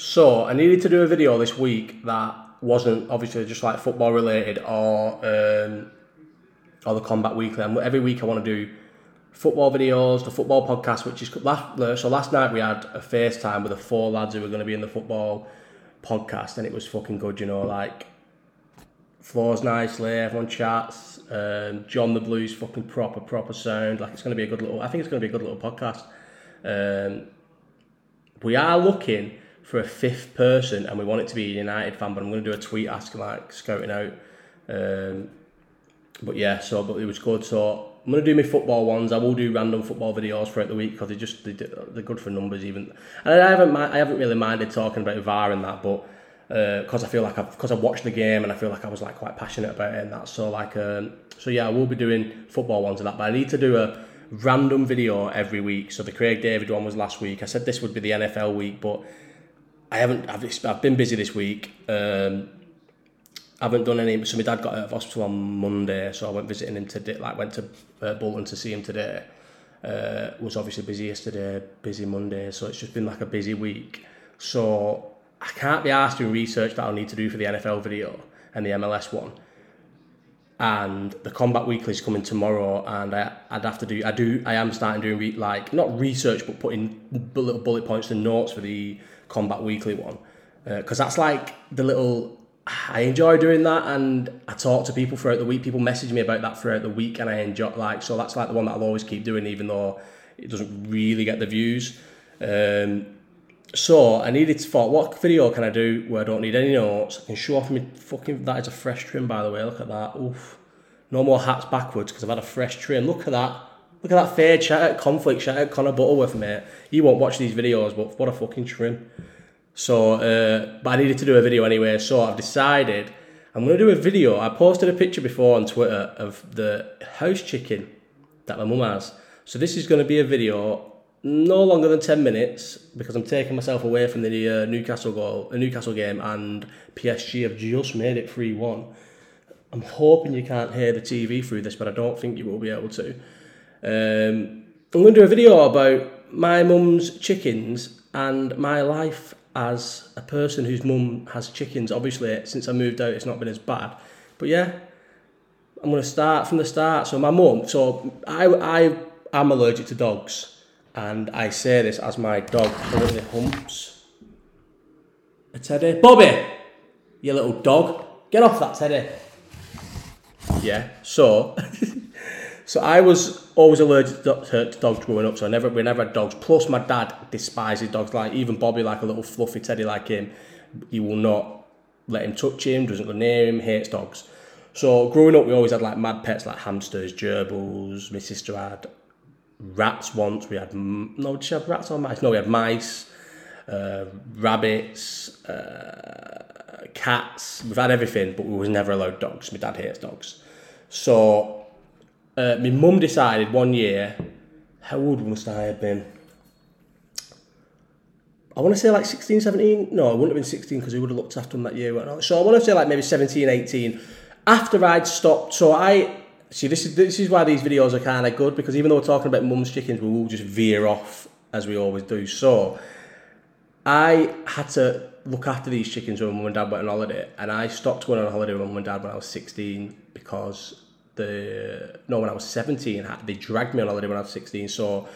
So I needed to do a video this week that wasn't obviously just like football related or um, or the combat weekly. And every week I want to do football videos, the football podcast, which is last. So last night we had a FaceTime with the four lads who were going to be in the football podcast, and it was fucking good. You know, like floors nicely, everyone chats. Um, John the Blues fucking proper proper sound. Like it's going to be a good little. I think it's going to be a good little podcast. Um, we are looking for a fifth person, and we want it to be a United fan. But I'm going to do a tweet asking like scouting out. Um, but yeah, so but it was good. So I'm going to do my football ones. I will do random football videos throughout the week because they just they, they're good for numbers even. And I haven't I haven't really minded talking about VAR and that, but because uh, I feel like I've because I watched the game and I feel like I was like quite passionate about it and that. So like um, so yeah, I will be doing football ones and that. But I need to do a random video every week. So the Craig David one was last week. I said this would be the NFL week, but I haven't. I've, I've been busy this week. Um, I haven't done any. So my dad got out of hospital on Monday, so I went visiting him today. Like went to uh, Bolton to see him today. Uh, was obviously busy yesterday, busy Monday, so it's just been like a busy week. So I can't be asked doing research that I'll need to do for the NFL video and the MLS one. And the Combat Weekly is coming tomorrow, and I, I'd have to do. I do. I am starting doing re, like not research, but putting little bullet points and notes for the Combat Weekly one, because uh, that's like the little I enjoy doing that, and I talk to people throughout the week. People message me about that throughout the week, and I enjoy like so. That's like the one that I'll always keep doing, even though it doesn't really get the views. Um, so I needed to thought, what video can I do where I don't need any notes? I can show off me fucking. That is a fresh trim, by the way. Look at that. Oof. No more hats backwards because I've had a fresh trim. Look at that. Look at that fade. Shout out conflict. Shout out Connor Butterworth, mate. You won't watch these videos, but what a fucking trim. So, uh, but I needed to do a video anyway. So I've decided I'm going to do a video. I posted a picture before on Twitter of the house chicken that my mum has. So this is going to be a video no longer than 10 minutes because I'm taking myself away from the uh, Newcastle goal, a Newcastle game, and PSG have just made it 3 1. I'm hoping you can't hear the TV through this, but I don't think you will be able to. Um, I'm going to do a video about my mum's chickens and my life as a person whose mum has chickens. Obviously, since I moved out, it's not been as bad. But yeah, I'm going to start from the start. So my mum, so I, I am allergic to dogs and I say this as my dog currently humps a teddy. Bobby, you little dog, get off that teddy. Yeah, so so I was always allergic to dogs growing up, so I never we never had dogs. Plus, my dad despises dogs. Like even Bobby, like a little fluffy teddy like him, he will not let him touch him. Doesn't go near him. Hates dogs. So growing up, we always had like mad pets like hamsters, gerbils. My sister had rats once. We had no, did she have rats or mice? No, we had mice, uh, rabbits, uh, cats. We've had everything, but we was never allowed dogs. My dad hates dogs. So uh, my mum decided one year. How old must I have been? I want to say like 16, 17. No, I wouldn't have been 16 because we would have looked after them that year. So I want to say like maybe 17, 18. After I'd stopped, so I See, this is this is why these videos are kind of good because even though we're talking about mum's chickens, we will just veer off as we always do. So, I had to look after these chickens when mum and dad went on holiday, and I stopped going on holiday with mum and dad when I was sixteen because the no, when I was seventeen, they dragged me on holiday when I was sixteen. So,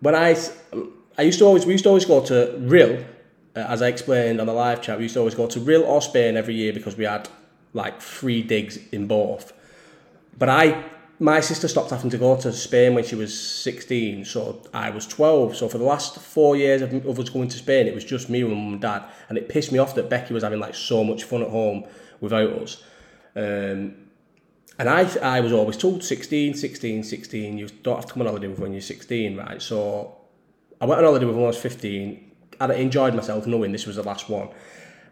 when I I used to always we used to always go to Rhyl uh, as I explained on the live chat. We used to always go to Rhyl or Spain every year because we had like free digs in both. But I, my sister stopped having to go to Spain when she was 16, so I was 12. So for the last four years of, of us going to Spain, it was just me and mum and dad, and it pissed me off that Becky was having like so much fun at home without us. Um, and I, I was always told 16, 16, 16. You don't have to come on holiday with when you're 16, right? So I went on holiday with when I was 15. And I enjoyed myself knowing this was the last one.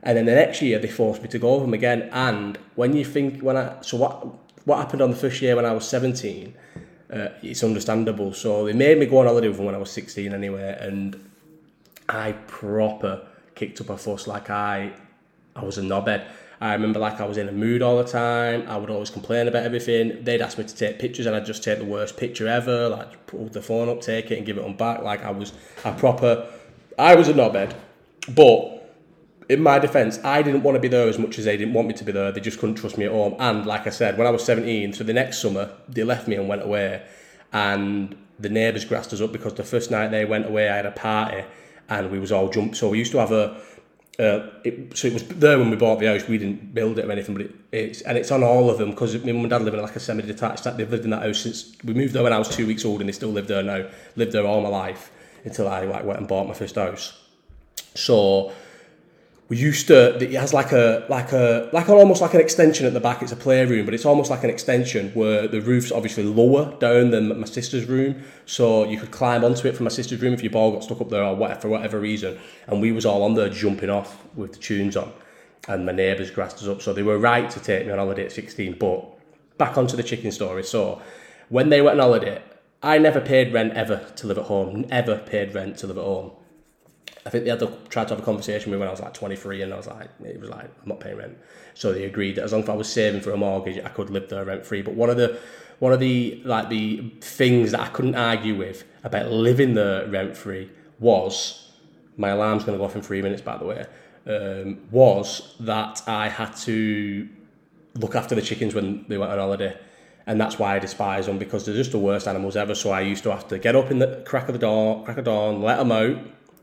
And then the next year they forced me to go with them again. And when you think when I so what what happened on the first year when I was 17, uh, it's understandable. So they made me go on holiday with them when I was 16 anyway, and I proper kicked up a fuss like I I was a knobhead. I remember like I was in a mood all the time. I would always complain about everything. They'd ask me to take pictures and I'd just take the worst picture ever, like pull the phone up, take it and give it on back. Like I was a proper I was a knobhead. But in my defence, I didn't want to be there as much as they didn't want me to be there. They just couldn't trust me at home. And like I said, when I was 17, so the next summer, they left me and went away. And the neighbours grassed us up because the first night they went away, I had a party and we was all jumped. So we used to have a, uh, it, so it was there when we bought the house. We didn't build it or anything, but it, it's and it's on all of them because my mum and dad live in like a semi-detached. They've lived in that house since we moved there when I was two weeks old, and they still live there now. Lived there all my life until I like went and bought my first house. So we used to it has like a like a like an, almost like an extension at the back. It's a playroom but it's almost like an extension where the roof's obviously lower down than my sister's room. So you could climb onto it from my sister's room if your ball got stuck up there or whatever for whatever reason. And we was all on there jumping off with the tunes on. And my neighbours grassed us up. So they were right to take me on holiday at 16 but back onto the chicken story. So when they went on holiday I never paid rent ever to live at home. Never paid rent to live at home I think they had to, try to have a conversation with me when I was like 23 and I was like, it was like, I'm not paying rent. So they agreed that as long as I was saving for a mortgage, I could live there rent free. But one of the, one of the, like the things that I couldn't argue with about living there rent free was, my alarm's going to go off in three minutes, by the way, um, was that I had to look after the chickens when they went on holiday. And that's why I despise them because they're just the worst animals ever. So I used to have to get up in the crack of the dawn, crack of dawn, let them out,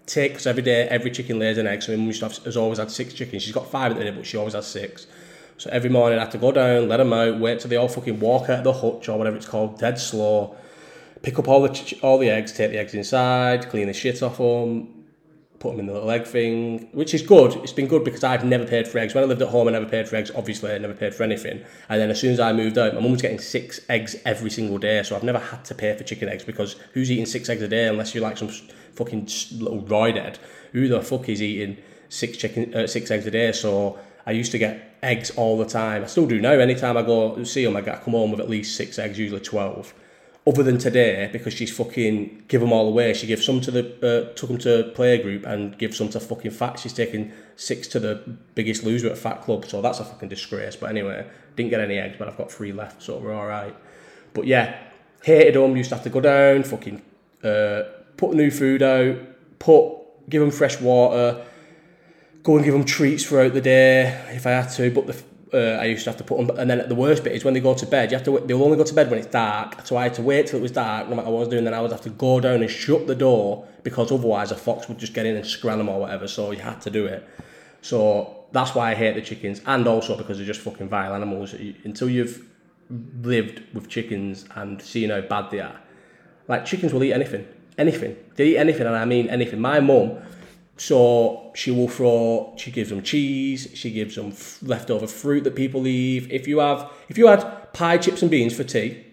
take because every day every chicken lays an egg. So my mum has always had six chickens. She's got five at the minute, but she always has six. So every morning I have to go down, let them out, wait till they all fucking walk out of the hutch or whatever it's called, dead slow. Pick up all the ch- all the eggs, take the eggs inside, clean the shit off them, put them in the little egg thing, which is good. It's been good because I've never paid for eggs. When I lived at home, I never paid for eggs. Obviously, I never paid for anything. And then as soon as I moved out, my mum was getting six eggs every single day. So I've never had to pay for chicken eggs because who's eating six eggs a day unless you're like some fucking little roidhead? Who the fuck is eating six chicken, uh, six eggs a day? So I used to get eggs all the time. I still do now. Anytime I go see them, I come home with at least six eggs, usually twelve other than today because she's fucking give them all away. She gives some to the uh, took them to player group and gives some to fucking fat. She's taking six to the biggest loser at Fat Club, so that's a fucking disgrace. But anyway, didn't get any eggs, but I've got three left, so we're all right. But yeah, hated them. Used to have to go down, fucking uh, put new food out, put give them fresh water, go and give them treats throughout the day if I had to. But the uh, I used to have to put them, and then the worst bit is when they go to bed. You have to they'll only go to bed when it's dark, so I had to wait till it was dark, no matter what I was doing. Then I would have to go down and shut the door because otherwise a fox would just get in and scran them or whatever. So you had to do it. So that's why I hate the chickens, and also because they're just fucking vile animals. Until you've lived with chickens and seen how bad they are, like chickens will eat anything, anything. They eat anything, and I mean anything. My mum so she will throw. She gives them cheese. She gives them f- leftover fruit that people leave. If you have, if you had pie, chips, and beans for tea,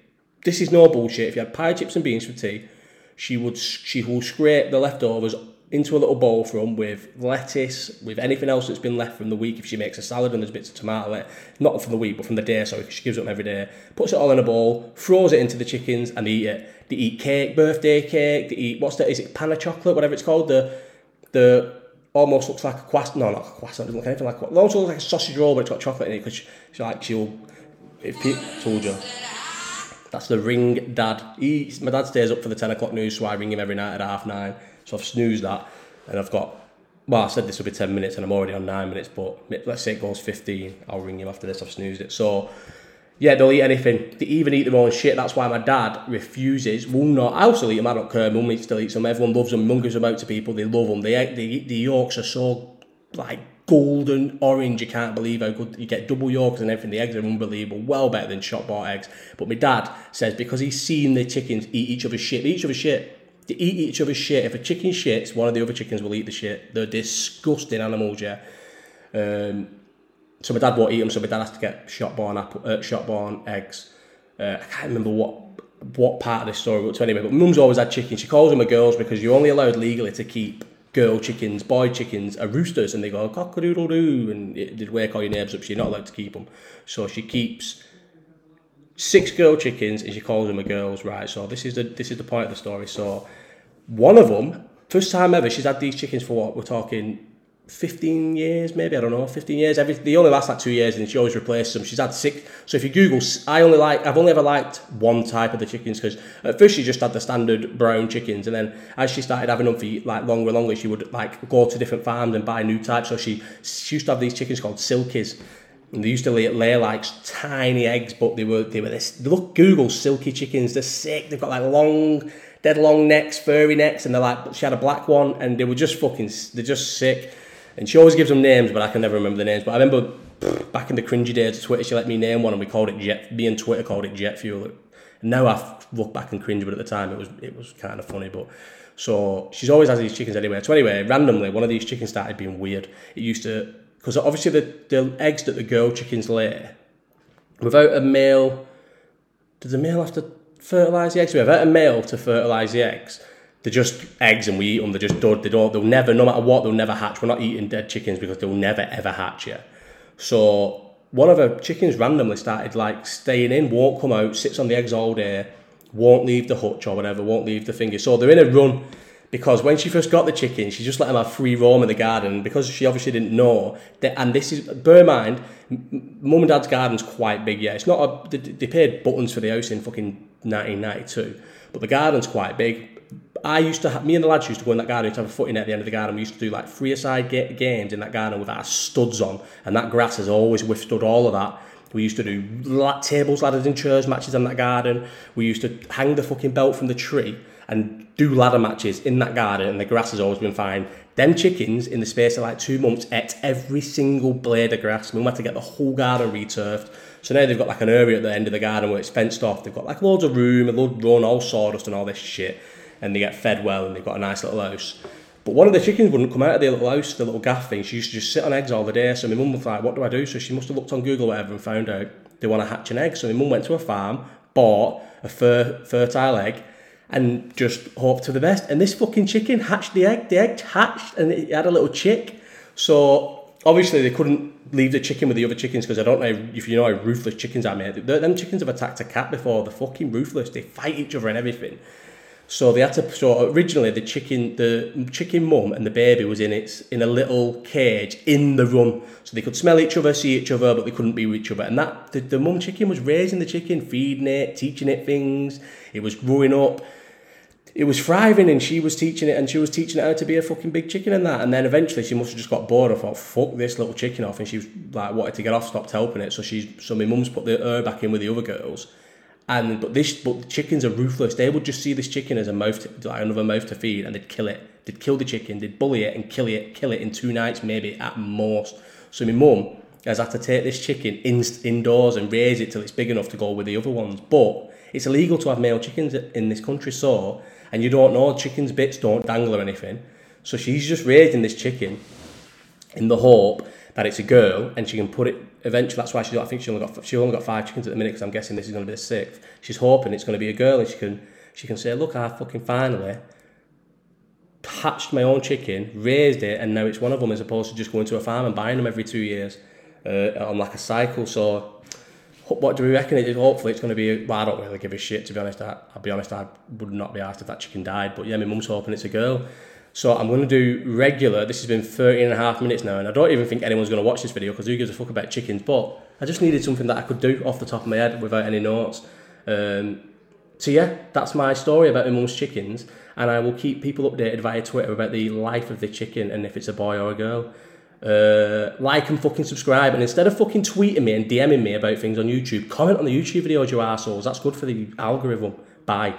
this is no bullshit. If you had pie, chips, and beans for tea, she would. She will scrape the leftovers into a little bowl from with lettuce, with anything else that's been left from the week. If she makes a salad and there's bits of tomato left, not from the week, but from the day, so she gives them every day. Puts it all in a bowl, throws it into the chickens, and they eat it. They eat cake, birthday cake. They eat what's that? Is it pain au chocolat, whatever it's called? The the almost looks like a croissant. No, not a croissant. Doesn't look anything like. It also looks like a sausage roll, but it's got chocolate in it because she, she like she'll. If Pete told you. That's the ring dad. He, my dad stays up for the 10 o'clock news, so I ring him every night at half nine. So I've snoozed that, and I've got. Well, I said this would be 10 minutes, and I'm already on nine minutes, but let's say it goes 15. I'll ring him after this. I've snoozed it. So yeah, they'll eat anything. They even eat their own shit. That's why my dad refuses, will not. I also eat them. I don't care. Mum still eats them. Everyone loves them. Mum gives them out to people. They love them. They, they, the yolks are so like golden orange. You can't believe how good you get double yolks and everything. The eggs are unbelievable. Well better than shop bought eggs. But my dad says because he's seen the chickens eat each other's shit. Eat each other's shit. They eat each other's shit. If a chicken shits, one of the other chickens will eat the shit. They're disgusting animals, yeah. Um, so my dad won't eat them, so my dad has to get shot-born, apple, uh, shot-born eggs. Uh, I can't remember what what part of this story, but anyway, but mum's always had chickens. She calls them a girls because you're only allowed legally to keep girl chickens, boy chickens, roosters, and they go cock-a-doodle-doo, and it did wake all your neighbours up, so you're not allowed to keep them. So she keeps six girl chickens, and she calls them a girls, right? So this is the this is the point of the story. So one of them, first time ever, she's had these chickens for what we're talking 15 years, maybe, I don't know, 15 years. Every They only last like two years and she always replaces them. She's had six. So if you Google, I only like, I've only ever liked one type of the chickens because at first she just had the standard brown chickens. And then as she started having them for like longer and longer, she would like go to different farms and buy new types. So she, she used to have these chickens called silkies. And they used to lay, lay like tiny eggs, but they were they were this. Look, Google silky chickens. They're sick. They've got like long, dead long necks, furry necks, and they're like. She had a black one, and they were just fucking. They're just sick. And she always gives them names, but I can never remember the names. But I remember back in the cringy days of Twitter, she let me name one, and we called it Jet. Me and Twitter called it Jet Fuel. Now I look back and cringe, but at the time it was it was kind of funny. But so she's always has these chickens anyway. So anyway, randomly, one of these chickens started being weird. It used to because obviously the, the eggs that the girl chickens lay, without a male, does the male have to fertilise the eggs? Without a male to fertilise the eggs, they're just eggs and we eat them. They're just dud. They don't. They'll never, no matter what, they'll never hatch. We're not eating dead chickens because they'll never ever hatch yet. So one of the chickens randomly started like staying in, won't come out, sits on the eggs all day, won't leave the hutch or whatever, won't leave the finger. So they're in a run because when she first got the chickens, she just let them have free roam in the garden because she obviously didn't know that. And this is bear in mind, mum and dad's garden's quite big. Yeah, it's not a. They, they paid buttons for the house in fucking 1992, but the garden's quite big. I used to have, me and the lads used to go in that garden to have a footing at the end of the garden. We used to do like three aside ga- games in that garden with our studs on, and that grass has always withstood all of that. We used to do la- tables, ladders, and chairs matches in that garden. We used to hang the fucking belt from the tree and do ladder matches in that garden, and the grass has always been fine. Them chickens, in the space of like two months, ate every single blade of grass. We had to get the whole garden returfed. So now they've got like an area at the end of the garden where it's fenced off. They've got like loads of room, a load run, all sawdust and all this shit and they get fed well and they've got a nice little house. But one of the chickens wouldn't come out of the little house, the little gaff thing. She used to just sit on eggs all the day. So my mum was like, what do I do? So she must have looked on Google or whatever and found out they want to hatch an egg. So my mum went to a farm, bought a fer- fertile egg, and just hoped for the best. And this fucking chicken hatched the egg. The egg hatched and it had a little chick. So obviously they couldn't leave the chicken with the other chickens because I don't know if you know how ruthless chickens are, mate. Them chickens have attacked a cat before. They're fucking ruthless. They fight each other and everything. So they had to. So originally, the chicken, the chicken mum and the baby was in its in a little cage in the room, so they could smell each other, see each other, but they couldn't be with each other. And that the, the mum chicken was raising the chicken, feeding it, teaching it things. It was growing up. It was thriving, and she was teaching it, and she was teaching it how to be a fucking big chicken and that. And then eventually, she must have just got bored and thought, "Fuck this little chicken off," and she was like wanted to get off, stopped helping it. So she's so my mum's put the her back in with the other girls and but this but the chickens are ruthless. They would just see this chicken as a mouth to, like another mouth to feed, and they'd kill it. They'd kill the chicken. They'd bully it and kill it, kill it in two nights maybe at most. So my mum has had to take this chicken in, indoors and raise it till it's big enough to go with the other ones. But it's illegal to have male chickens in this country, so and you don't know chickens' bits don't dangle or anything. So she's just raising this chicken in the hope that it's a girl and she can put it eventually. That's why she. I think she only got she only got five chickens at the minute because I'm guessing this is going to be the sixth. She's hoping it's going to be a girl and she can she can say, look, I fucking finally hatched my own chicken, raised it, and now it's one of them as opposed to just going to a farm and buying them every two years uh, on like a cycle. So what do we reckon it is? Hopefully it's going to be. Well, I don't really give a shit to be honest. I, will be honest. I would not be asked if that chicken died. But yeah, my mum's hoping it's a girl. So I'm going to do regular. This has been 13 and a half minutes now, and I don't even think anyone's going to watch this video because who gives a fuck about chickens? But I just needed something that I could do off the top of my head without any notes. Um, so yeah, that's my story about my mum's chickens, and I will keep people updated via Twitter about the life of the chicken and if it's a boy or a girl. Uh, like and fucking subscribe, and instead of fucking tweeting me and DMing me about things on YouTube, comment on the YouTube videos, you assholes. That's good for the algorithm. Bye.